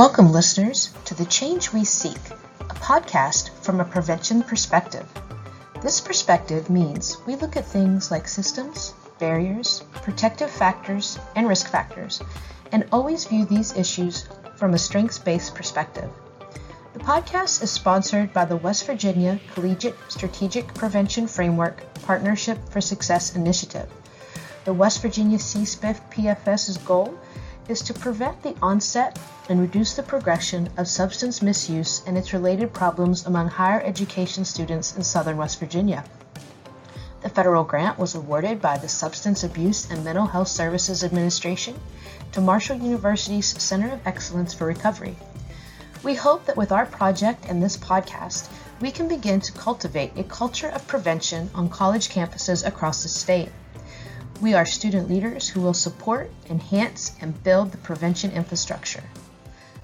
Welcome, listeners, to The Change We Seek, a podcast from a prevention perspective. This perspective means we look at things like systems, barriers, protective factors, and risk factors, and always view these issues from a strengths based perspective. The podcast is sponsored by the West Virginia Collegiate Strategic Prevention Framework Partnership for Success Initiative. The West Virginia CSPIF PFS's goal is to prevent the onset and reduce the progression of substance misuse and its related problems among higher education students in southern West Virginia. The federal grant was awarded by the Substance Abuse and Mental Health Services Administration to Marshall University's Center of Excellence for Recovery. We hope that with our project and this podcast, we can begin to cultivate a culture of prevention on college campuses across the state. We are student leaders who will support, enhance, and build the prevention infrastructure.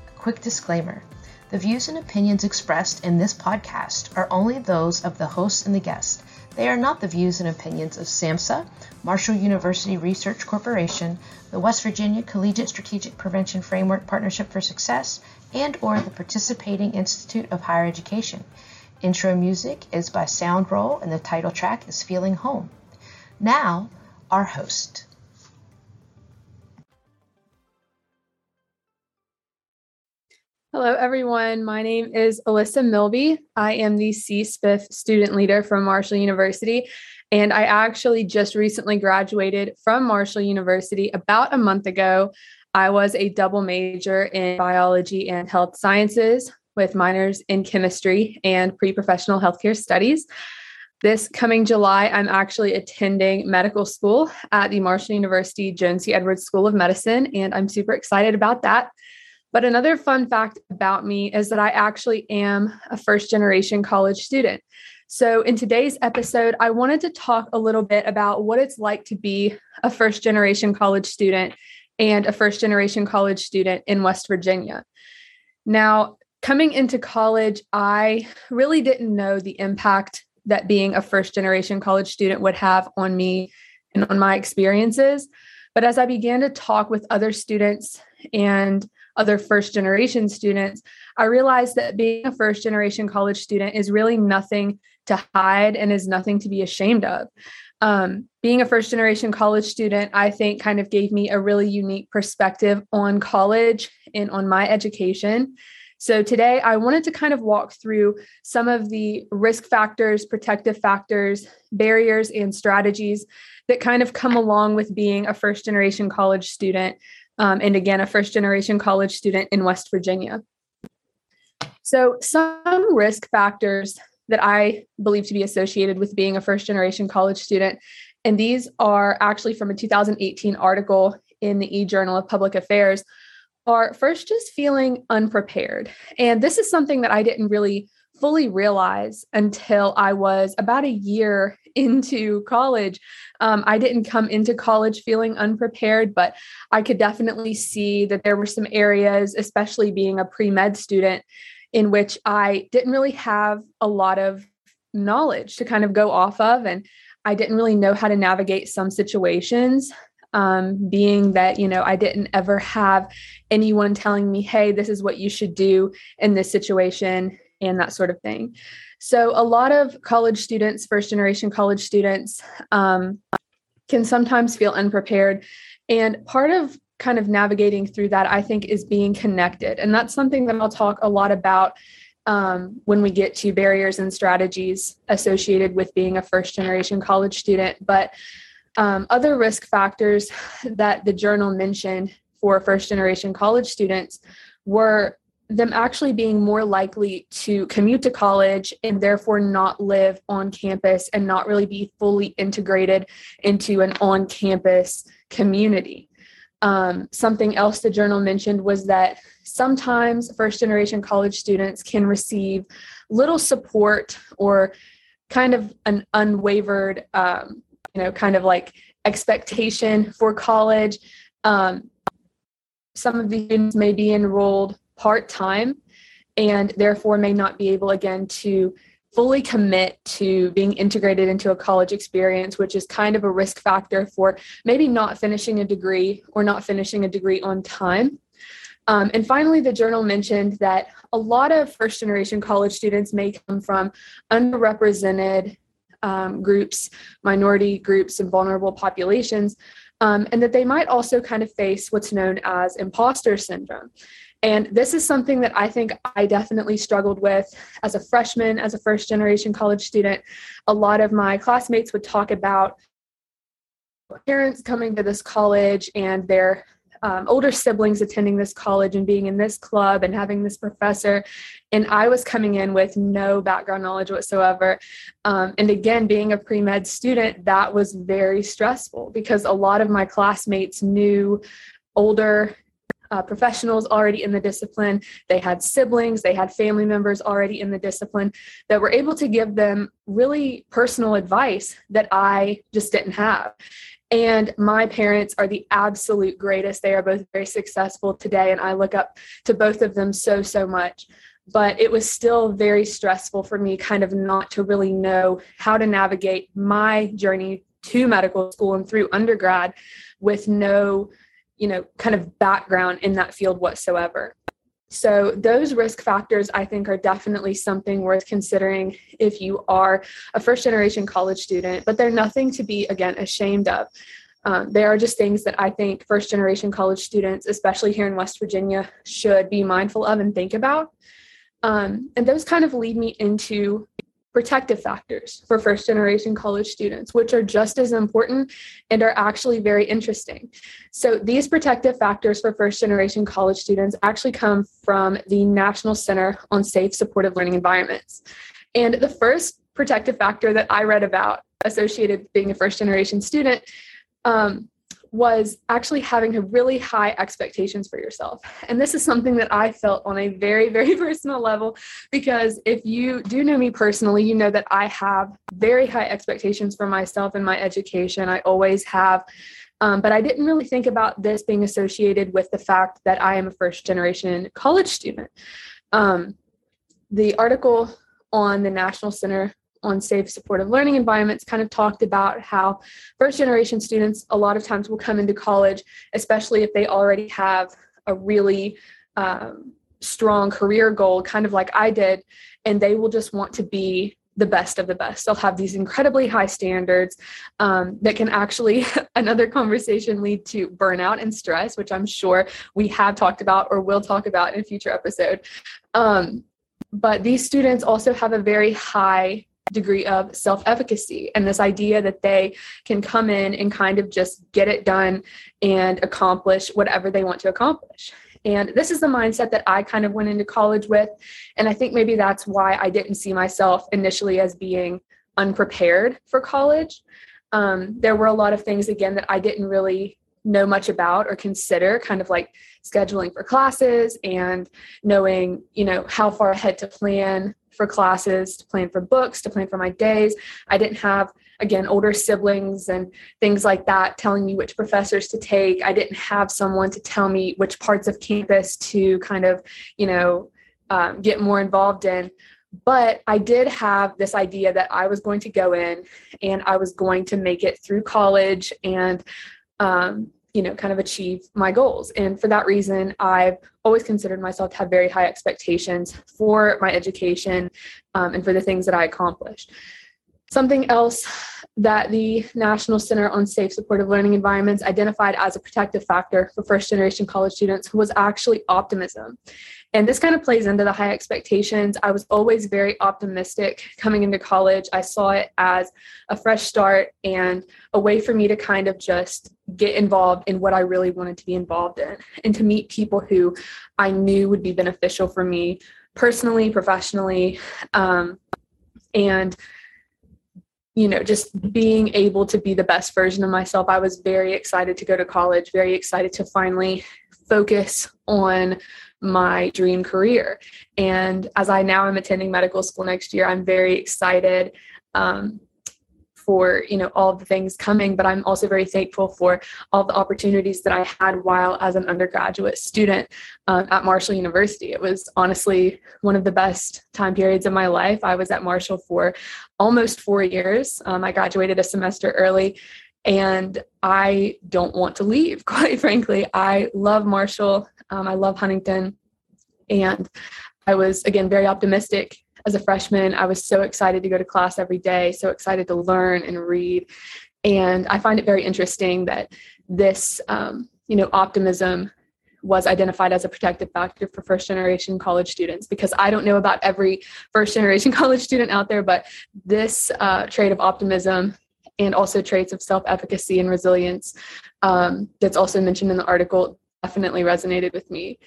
A quick disclaimer the views and opinions expressed in this podcast are only those of the host and the guest. They are not the views and opinions of SAMHSA, Marshall University Research Corporation, the West Virginia Collegiate Strategic Prevention Framework Partnership for Success, and or the participating Institute of Higher Education. Intro music is by Soundroll and the title track is Feeling Home. Now, our host. Hello, everyone. My name is Alyssa Milby. I am the CSPIF student leader from Marshall University, and I actually just recently graduated from Marshall University about a month ago. I was a double major in biology and health sciences with minors in chemistry and pre professional healthcare studies. This coming July, I'm actually attending medical school at the Marshall University Joan C. Edwards School of Medicine, and I'm super excited about that. But another fun fact about me is that I actually am a first generation college student. So, in today's episode, I wanted to talk a little bit about what it's like to be a first generation college student and a first generation college student in West Virginia. Now, coming into college, I really didn't know the impact that being a first generation college student would have on me and on my experiences. But as I began to talk with other students and other first generation students, I realized that being a first generation college student is really nothing to hide and is nothing to be ashamed of. Um, being a first generation college student, I think, kind of gave me a really unique perspective on college and on my education. So today I wanted to kind of walk through some of the risk factors, protective factors, barriers, and strategies that kind of come along with being a first generation college student. Um, and again, a first generation college student in West Virginia. So, some risk factors that I believe to be associated with being a first generation college student, and these are actually from a 2018 article in the e Journal of Public Affairs, are first just feeling unprepared. And this is something that I didn't really fully realize until I was about a year into college. Um, I didn't come into college feeling unprepared, but I could definitely see that there were some areas, especially being a pre med student, in which I didn't really have a lot of knowledge to kind of go off of. And I didn't really know how to navigate some situations um, being that you know i didn't ever have anyone telling me hey this is what you should do in this situation and that sort of thing. So a lot of college students first generation college students um, can sometimes feel unprepared. And part of kind of navigating through that i think is being connected. And that's something that i'll talk a lot about um, when we get to barriers and strategies associated with being a first generation college student. But um, other risk factors that the journal mentioned for first generation college students were them actually being more likely to commute to college and therefore not live on campus and not really be fully integrated into an on campus community. Um, something else the journal mentioned was that sometimes first generation college students can receive little support or kind of an unwavered um, know, kind of like expectation for college. Um, some of the students may be enrolled part time and therefore may not be able again to fully commit to being integrated into a college experience, which is kind of a risk factor for maybe not finishing a degree or not finishing a degree on time. Um, and finally, the journal mentioned that a lot of first generation college students may come from underrepresented um, groups, minority groups, and vulnerable populations, um, and that they might also kind of face what's known as imposter syndrome. And this is something that I think I definitely struggled with as a freshman, as a first generation college student. A lot of my classmates would talk about parents coming to this college and their um, older siblings attending this college and being in this club and having this professor. And I was coming in with no background knowledge whatsoever. Um, and again, being a pre med student, that was very stressful because a lot of my classmates knew older uh, professionals already in the discipline. They had siblings, they had family members already in the discipline that were able to give them really personal advice that I just didn't have. And my parents are the absolute greatest. They are both very successful today, and I look up to both of them so, so much. But it was still very stressful for me, kind of not to really know how to navigate my journey to medical school and through undergrad with no, you know, kind of background in that field whatsoever. So, those risk factors, I think, are definitely something worth considering if you are a first generation college student, but they're nothing to be, again, ashamed of. Um, they are just things that I think first generation college students, especially here in West Virginia, should be mindful of and think about. Um, and those kind of lead me into protective factors for first generation college students, which are just as important and are actually very interesting. So, these protective factors for first generation college students actually come from the National Center on Safe Supportive Learning Environments. And the first protective factor that I read about associated being a first generation student um, was actually having a really high expectations for yourself. And this is something that I felt on a very, very personal level because if you do know me personally, you know that I have very high expectations for myself and my education. I always have. Um, but I didn't really think about this being associated with the fact that I am a first generation college student. Um, the article on the National Center on safe supportive learning environments kind of talked about how first generation students a lot of times will come into college especially if they already have a really um, strong career goal kind of like i did and they will just want to be the best of the best. They'll have these incredibly high standards um, that can actually another conversation lead to burnout and stress which i'm sure we have talked about or will talk about in a future episode. Um, but these students also have a very high degree of self efficacy and this idea that they can come in and kind of just get it done and accomplish whatever they want to accomplish. And this is the mindset that I kind of went into college with. And I think maybe that's why I didn't see myself initially as being unprepared for college. Um, there were a lot of things, again, that I didn't really know much about or consider, kind of like scheduling for classes and knowing, you know, how far ahead to plan for classes, to plan for books, to plan for my days. I didn't have, again, older siblings and things like that telling me which professors to take. I didn't have someone to tell me which parts of campus to kind of, you know, um, get more involved in. But I did have this idea that I was going to go in and I was going to make it through college and um, you know kind of achieve my goals. And for that reason i've always considered myself to have very high expectations for my education um, and for the things that i accomplished. Something else that the national center on safe supportive learning environments identified as a protective factor for first generation college students was actually optimism and this kind of plays into the high expectations. I was always very optimistic coming into college. I saw it as a fresh start and a way for me to kind of just get involved in what I really wanted to be involved in and to meet people who I knew would be beneficial for me personally, professionally. Um, and you know, just being able to be the best version of myself. I was very excited to go to college, very excited to finally focus on my dream career. And as I now am attending medical school next year, I'm very excited um, for you know all the things coming but i'm also very thankful for all the opportunities that i had while as an undergraduate student uh, at marshall university it was honestly one of the best time periods of my life i was at marshall for almost four years um, i graduated a semester early and I don't want to leave, quite frankly. I love Marshall. Um, I love Huntington. And I was, again, very optimistic as a freshman. I was so excited to go to class every day, so excited to learn and read. And I find it very interesting that this, um, you know, optimism was identified as a protective factor for first generation college students because I don't know about every first generation college student out there, but this uh, trait of optimism and also traits of self efficacy and resilience um, that's also mentioned in the article definitely resonated with me.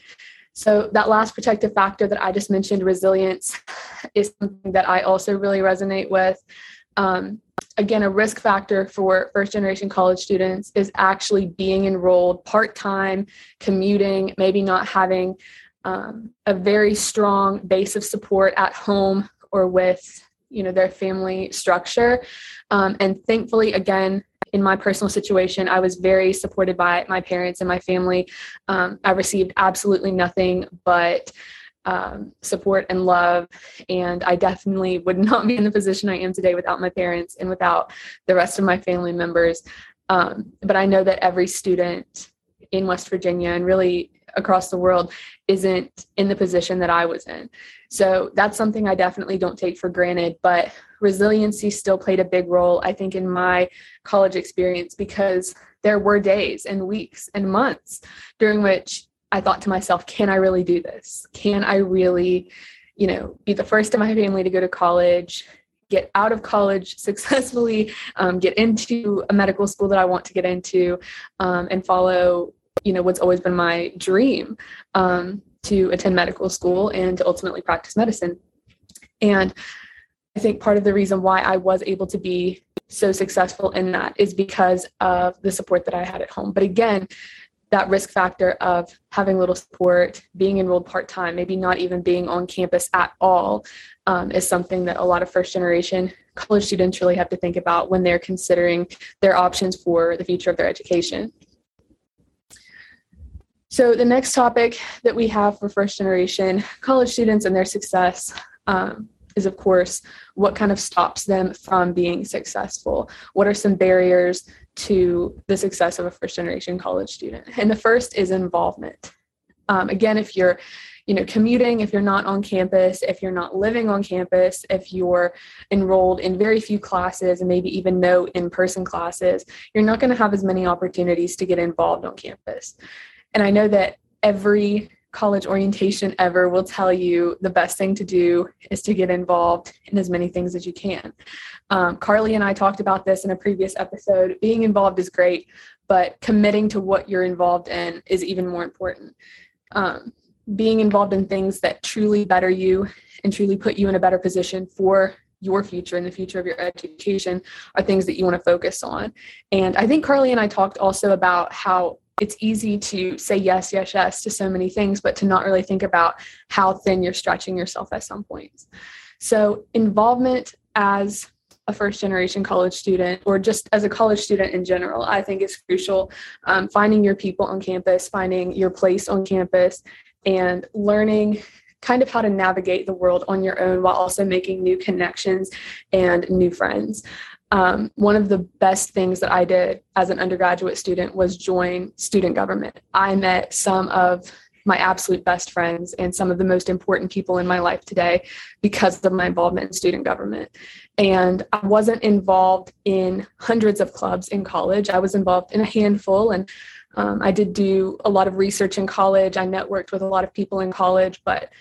So, that last protective factor that I just mentioned, resilience, is something that I also really resonate with. Um, again, a risk factor for first generation college students is actually being enrolled part time, commuting, maybe not having um, a very strong base of support at home or with you know their family structure um, and thankfully again in my personal situation, I was very supported by my parents and my family. Um, I received absolutely nothing but um, support and love. And I definitely would not be in the position I am today without my parents and without the rest of my family members. Um, but I know that every student in West Virginia and really across the world isn't in the position that I was in. So that's something I definitely don't take for granted. But resiliency still played a big role, I think, in my college experience because there were days and weeks and months during which I thought to myself, can I really do this? Can I really, you know, be the first in my family to go to college? get out of college successfully, um, get into a medical school that I want to get into, um, and follow you know what's always been my dream um, to attend medical school and to ultimately practice medicine and i think part of the reason why i was able to be so successful in that is because of the support that i had at home but again that risk factor of having little support, being enrolled part time, maybe not even being on campus at all, um, is something that a lot of first generation college students really have to think about when they're considering their options for the future of their education. So, the next topic that we have for first generation college students and their success um, is, of course, what kind of stops them from being successful? What are some barriers to the success of a first generation college student? And the first is involvement. Um, again, if you're you know commuting if you're not on campus if you're not living on campus if you're enrolled in very few classes and maybe even no in-person classes you're not going to have as many opportunities to get involved on campus and I know that every college orientation ever will tell you the best thing to do is to get involved in as many things as you can. Um, Carly and I talked about this in a previous episode. Being involved is great, but committing to what you're involved in is even more important. Um, being involved in things that truly better you and truly put you in a better position for your future and the future of your education are things that you want to focus on. And I think Carly and I talked also about how it's easy to say yes, yes, yes to so many things, but to not really think about how thin you're stretching yourself at some points. So, involvement as a first generation college student or just as a college student in general, I think is crucial. Um, finding your people on campus, finding your place on campus, and learning kind of how to navigate the world on your own while also making new connections and new friends um, one of the best things that I did as an undergraduate student was join student government. I met some of my absolute best friends and some of the most important people in my life today because of my involvement in student government. And I wasn't involved in hundreds of clubs in college, I was involved in a handful. And um, I did do a lot of research in college. I networked with a lot of people in college, but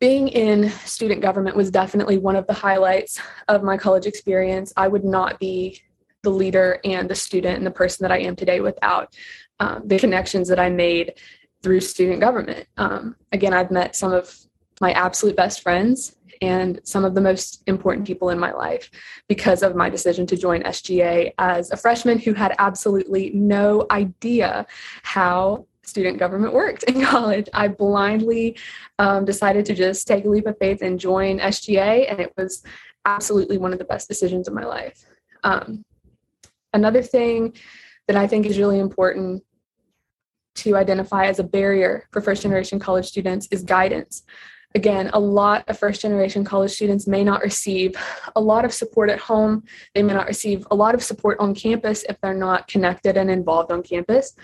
being in student government was definitely one of the highlights of my college experience. I would not be the leader and the student and the person that I am today without um, the connections that I made through student government. Um, again, I've met some of my absolute best friends and some of the most important people in my life because of my decision to join SGA as a freshman who had absolutely no idea how student government worked in college. I blindly um, decided to just take a leap of faith and join SGA, and it was absolutely one of the best decisions of my life. Um, another thing that I think is really important to identify as a barrier for first generation college students is guidance. Again, a lot of first generation college students may not receive a lot of support at home. They may not receive a lot of support on campus if they're not connected and involved on campus.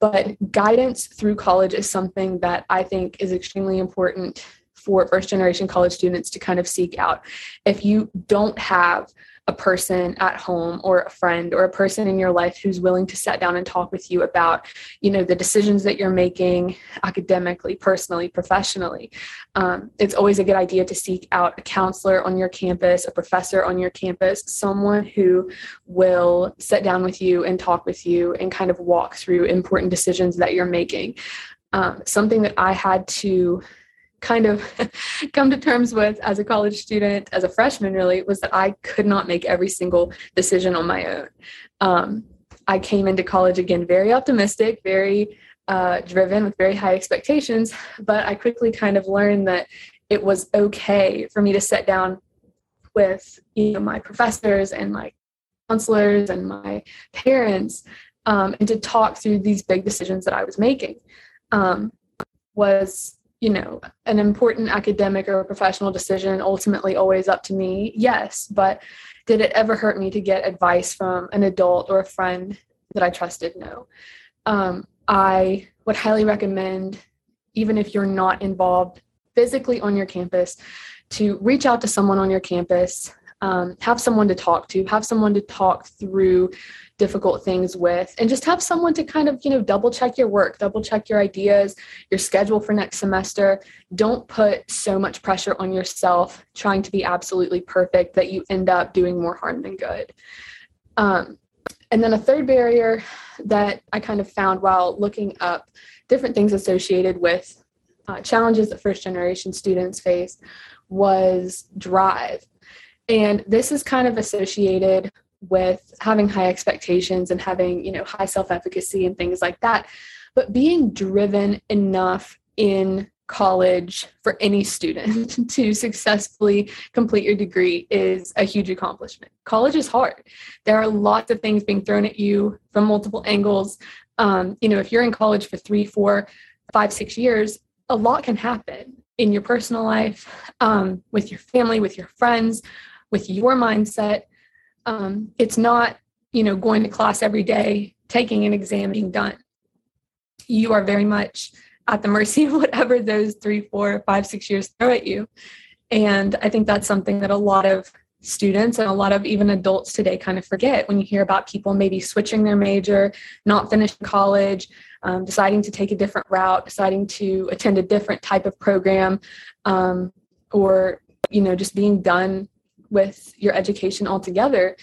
But guidance through college is something that I think is extremely important for first generation college students to kind of seek out. If you don't have a person at home or a friend or a person in your life who's willing to sit down and talk with you about you know the decisions that you're making academically personally professionally. Um, it's always a good idea to seek out a counselor on your campus a professor on your campus someone who will sit down with you and talk with you and kind of walk through important decisions that you're making. Um, something that i had to kind of come to terms with as a college student, as a freshman, really, was that I could not make every single decision on my own. Um, I came into college again very optimistic, very uh, driven, with very high expectations, but I quickly kind of learned that it was okay for me to sit down with you know my professors and my counselors and my parents um, and to talk through these big decisions that I was making. Um, was you know an important academic or professional decision ultimately always up to me yes but did it ever hurt me to get advice from an adult or a friend that i trusted? No. Um, i would highly recommend even if you're not involved physically on your campus to reach out to someone on your campus um, have someone to talk to have someone to talk through difficult things with and just have someone to kind of you know double check your work double check your ideas your schedule for next semester. Don't put so much pressure on yourself trying to be absolutely perfect that you end up doing more harm than good. Um, and then a third barrier that i kind of found while looking up different things associated with uh, challenges that first generation students face was drive and this is kind of associated with having high expectations and having you know high self-efficacy and things like that. But being driven enough in college for any student to successfully complete your degree is a huge accomplishment. College is hard. There are lots of things being thrown at you from multiple angles. Um, you know if you're in college for three four five six years a lot can happen in your personal life um, with your family with your friends with your mindset. Um, it's not you know going to class every day taking an exam being done. You are very much at the mercy of whatever those three four five six years throw at you. And i think that's something that a lot of students and a lot of even adults today kind of forget when you hear about people maybe switching their major not finishing college um, deciding to take a different route deciding to attend a different type of program um, or you know just being done with your education altogether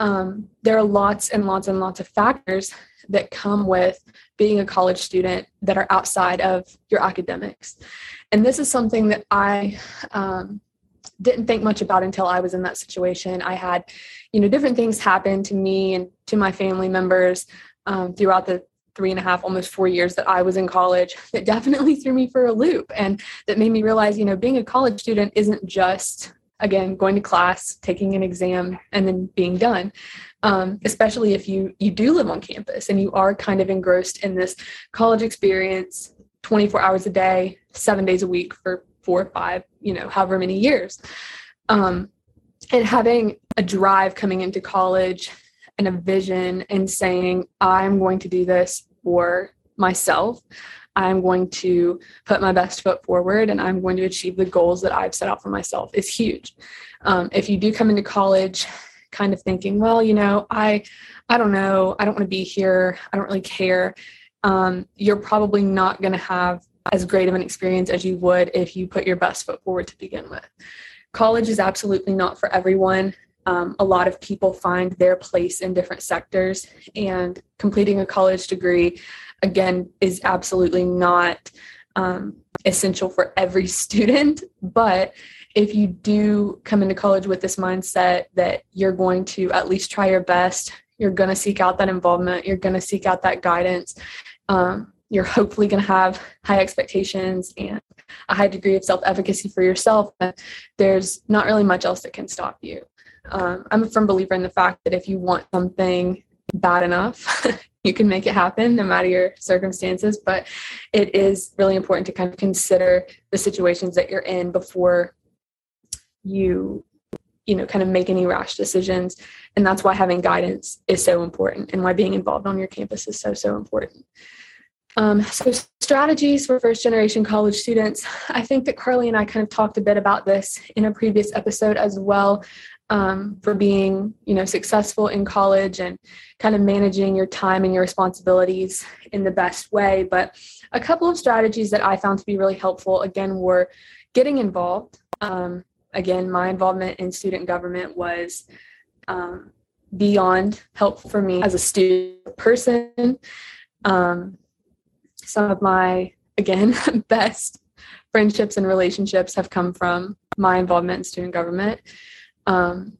um, there are lots and lots and lots of factors that come with being a college student that are outside of your academics. And this is something that i um, didn't think much about until i was in that situation. I had you know different things happen to me and to my family members um, throughout the three and a half almost four years that i was in college that definitely threw me for a loop and that made me realize you know being a college student isn't just again going to class taking an exam and then being done. Um, especially if you you do live on campus and you are kind of engrossed in this college experience 24 hours a day seven days a week for four or five you know however many years. Um, and having a drive coming into college and a vision and saying i'm going to do this for myself I'm going to put my best foot forward and I'm going to achieve the goals that I've set out for myself is huge. Um, if you do come into college kind of thinking, well, you know, I, I don't know, I don't want to be here, I don't really care, um, you're probably not going to have as great of an experience as you would if you put your best foot forward to begin with. College is absolutely not for everyone. Um, a lot of people find their place in different sectors, and completing a college degree again is absolutely not um, essential for every student but if you do come into college with this mindset that you're going to at least try your best you're going to seek out that involvement you're going to seek out that guidance um, you're hopefully going to have high expectations and a high degree of self-efficacy for yourself there's not really much else that can stop you. Um, i'm a firm believer in the fact that if you want something bad enough you can make it happen no matter your circumstances but it is really important to kind of consider the situations that you're in before you you know kind of make any rash decisions and that's why having guidance is so important and why being involved on your campus is so so important Um, so, strategies for first generation college students. I think that Carly and I kind of talked a bit about this in a previous episode as well. Um, for being, you know, successful in college and kind of managing your time and your responsibilities in the best way. But a couple of strategies that I found to be really helpful again were getting involved. Um, again, my involvement in student government was um, beyond help for me as a student person. Um, some of my, again, best friendships and relationships have come from my involvement in student government. Um,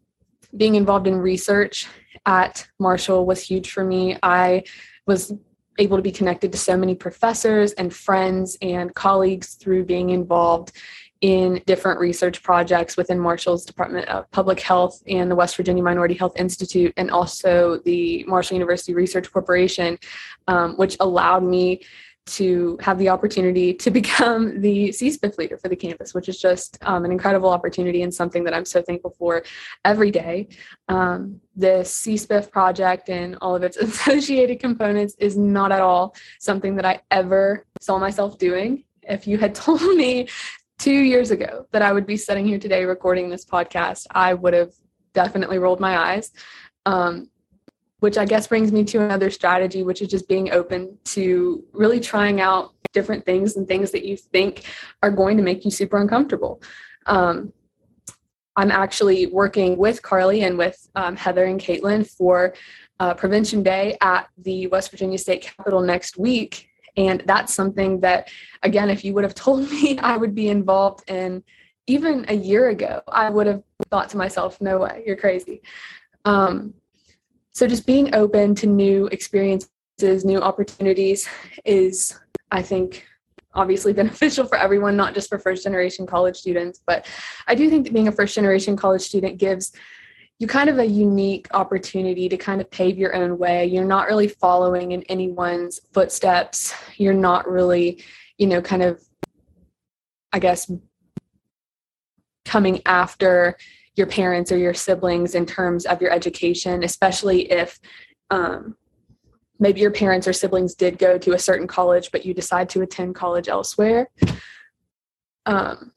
being involved in research at Marshall was huge for me. I was able to be connected to so many professors and friends and colleagues through being involved in different research projects within Marshall's Department of Public Health and the West Virginia Minority Health Institute, and also the Marshall University Research Corporation, um, which allowed me to have the opportunity to become the CSPIF leader for the campus, which is just um, an incredible opportunity and something that I'm so thankful for every day. Um, the CSPIF project and all of its associated components is not at all something that I ever saw myself doing. If you had told me two years ago that I would be sitting here today recording this podcast, I would have definitely rolled my eyes. Um, which I guess brings me to another strategy, which is just being open to really trying out different things and things that you think are going to make you super uncomfortable. Um, I'm actually working with Carly and with um, Heather and Caitlin for uh, Prevention Day at the West Virginia State Capitol next week. And that's something that, again, if you would have told me I would be involved in even a year ago, I would have thought to myself, no way, you're crazy. Um, so just being open to new experiences, new opportunities is, I think, obviously beneficial for everyone, not just for first generation college students. But I do think that being a first generation college student gives you kind of a unique opportunity to kind of pave your own way. You're not really following in anyone's footsteps. You're not really, you know, kind of, I guess, coming after your parents or your siblings in terms of your education, especially if um, maybe your parents or siblings did go to a certain college, but you decide to attend college elsewhere. Um,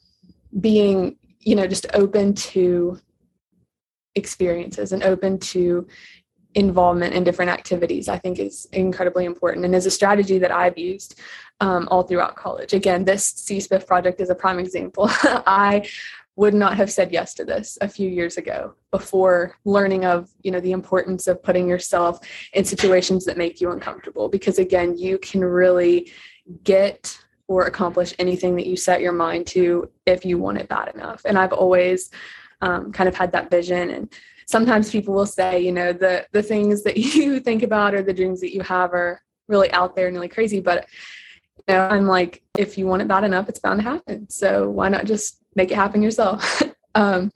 being, you know, just open to experiences and open to involvement in different activities i think is incredibly important and is a strategy that i've used um, all throughout college again this cspiff project is a prime example i would not have said yes to this a few years ago before learning of you know the importance of putting yourself in situations that make you uncomfortable. Because again you can really get or accomplish anything that you set your mind to if you want it bad enough. And i've always um, kind of had that vision. And sometimes people will say you know the the things that you think about or the dreams that you have are really out there and really crazy. But you know i'm like if you want it bad enough it's bound to happen. So why not just make it happen yourself. Um,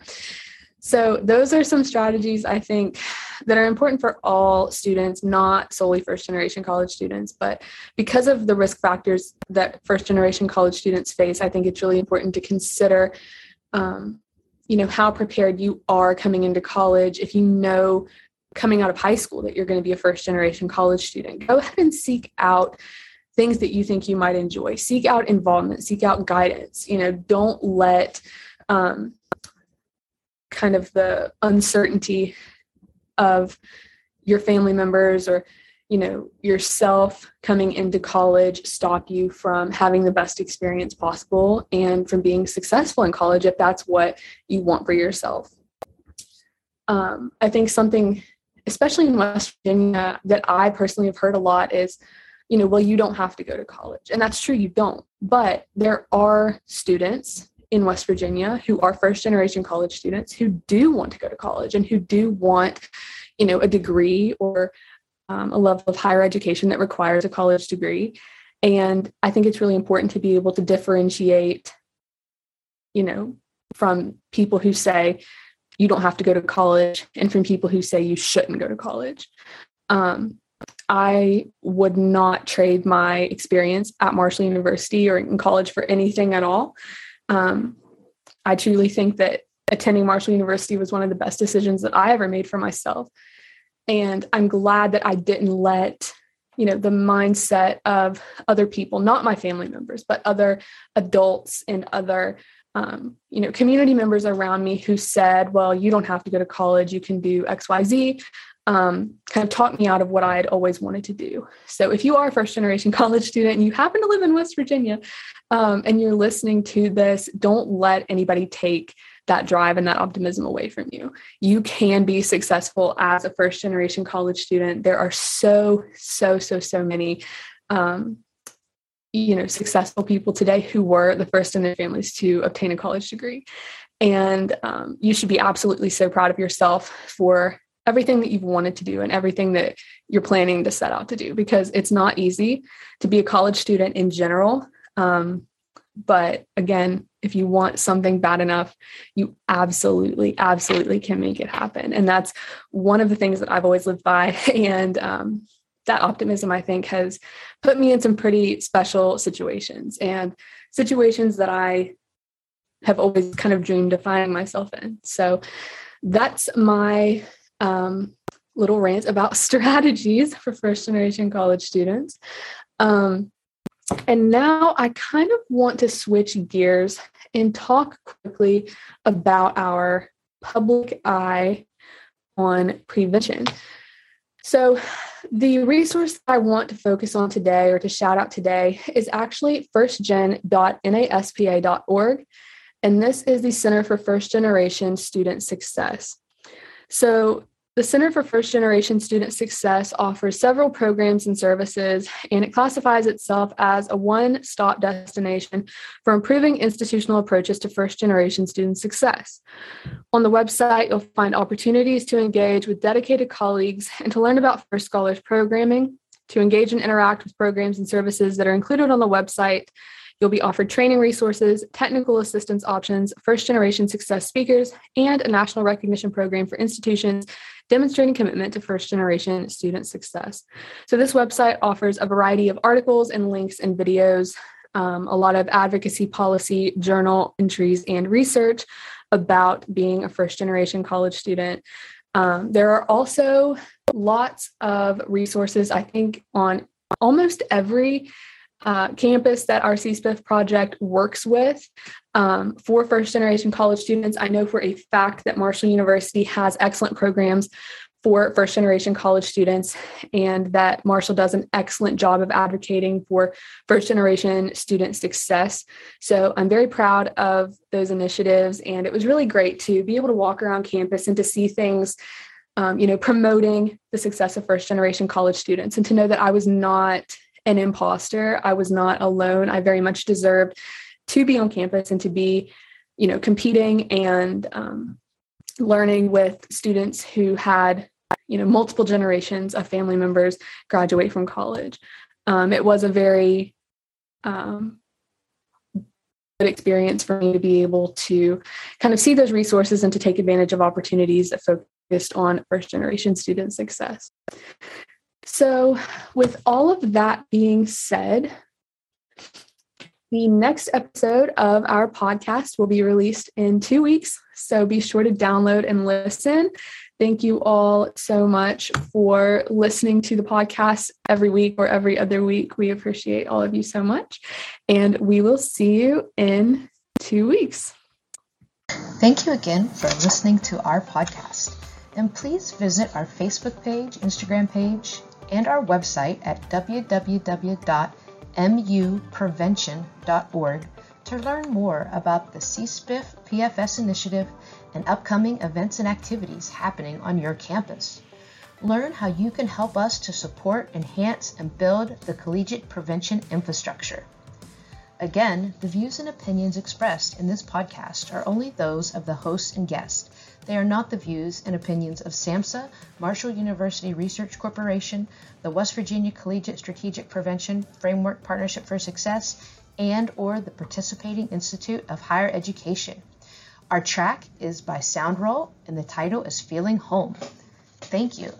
so those are some strategies i think that are important for all students not solely first generation college students but because of the risk factors that first generation college students face i think it's really important to consider um, you know how prepared you are coming into college. If you know coming out of high school that you're going to be a first generation college student go ahead and seek out things that you think you might enjoy. Seek out involvement seek out guidance you know don't let um, kind of the uncertainty of your family members or you know yourself coming into college stop you from having the best experience possible and from being successful in college if that's what you want for yourself. Um, i think something especially in west virginia that i personally have heard a lot is you know well you don't have to go to college and that's true you don't but there are students in west virginia who are first generation college students who do want to go to college and who do want you know a degree or um, a level of higher education that requires a college degree. And I think it's really important to be able to differentiate, you know, from people who say you don't have to go to college and from people who say you shouldn't go to college. Um, I would not trade my experience at Marshall University or in college for anything at all. Um, I truly think that attending Marshall University was one of the best decisions that I ever made for myself. And I'm glad that I didn't let you know the mindset of other people not my family members but other adults and other um, you know community members around me who said well you don't have to go to college you can do xyz um, kind of talked me out of what i had always wanted to do so if you are a first generation college student and you happen to live in west virginia um, and you're listening to this don't let anybody take that drive and that optimism away from you. You can be successful as a first generation college student. There are so, so, so, so many. Um, you know, successful people today who were the first in their families to obtain a college degree. And um, you should be absolutely so proud of yourself for everything that you've wanted to do and everything that you're planning to set out to do because it's not easy to be a college student in general. Um, but again, if you want something bad enough, you absolutely, absolutely can make it happen. And that's one of the things that I've always lived by. And um, that optimism, I think, has put me in some pretty special situations and situations that I have always kind of dreamed of finding myself in. So that's my um, little rant about strategies for first generation college students. Um, and now I kind of want to switch gears and talk quickly about our public eye on prevention. So, the resource I want to focus on today or to shout out today is actually firstgen.naspa.org. And this is the Center for First Generation Student Success. So, the Center for First Generation Student Success offers several programs and services, and it classifies itself as a one stop destination for improving institutional approaches to first generation student success. On the website, you'll find opportunities to engage with dedicated colleagues and to learn about First Scholars programming, to engage and interact with programs and services that are included on the website, You'll be offered training resources, technical assistance options, first generation success speakers, and a national recognition program for institutions demonstrating commitment to first generation student success. So, this website offers a variety of articles and links and videos, um, a lot of advocacy policy, journal entries, and research about being a first generation college student. Um, there are also lots of resources, I think, on almost every uh, campus that our CSPIF project works with um, for first generation college students. I know for a fact that Marshall University has excellent programs for first generation college students and that Marshall does an excellent job of advocating for first generation student success. So I'm very proud of those initiatives and it was really great to be able to walk around campus and to see things um, you know promoting the success of first generation college students and to know that I was not an imposter. I was not alone. I very much deserved to be on campus and to be, you know, competing and um, learning with students who had, you know, multiple generations of family members graduate from college. Um, it was a very um, good experience for me to be able to kind of see those resources and to take advantage of opportunities that focused on first generation student success. So, with all of that being said, the next episode of our podcast will be released in two weeks. So be sure to download and listen. Thank you all so much for listening to the podcast every week or every other week. We appreciate all of you so much. And we will see you in two weeks. Thank you again for listening to our podcast. And please visit our Facebook page, Instagram page, and our website at www.muprevention.org to learn more about the CSPIF PFS initiative and upcoming events and activities happening on your campus. Learn how you can help us to support, enhance, and build the collegiate prevention infrastructure. Again, the views and opinions expressed in this podcast are only those of the host and guest they are not the views and opinions of SAMHSA, Marshall University Research Corporation, the West Virginia Collegiate Strategic Prevention Framework Partnership for Success, and or the participating Institute of Higher Education. Our track is by Soundroll and the title is Feeling Home. Thank you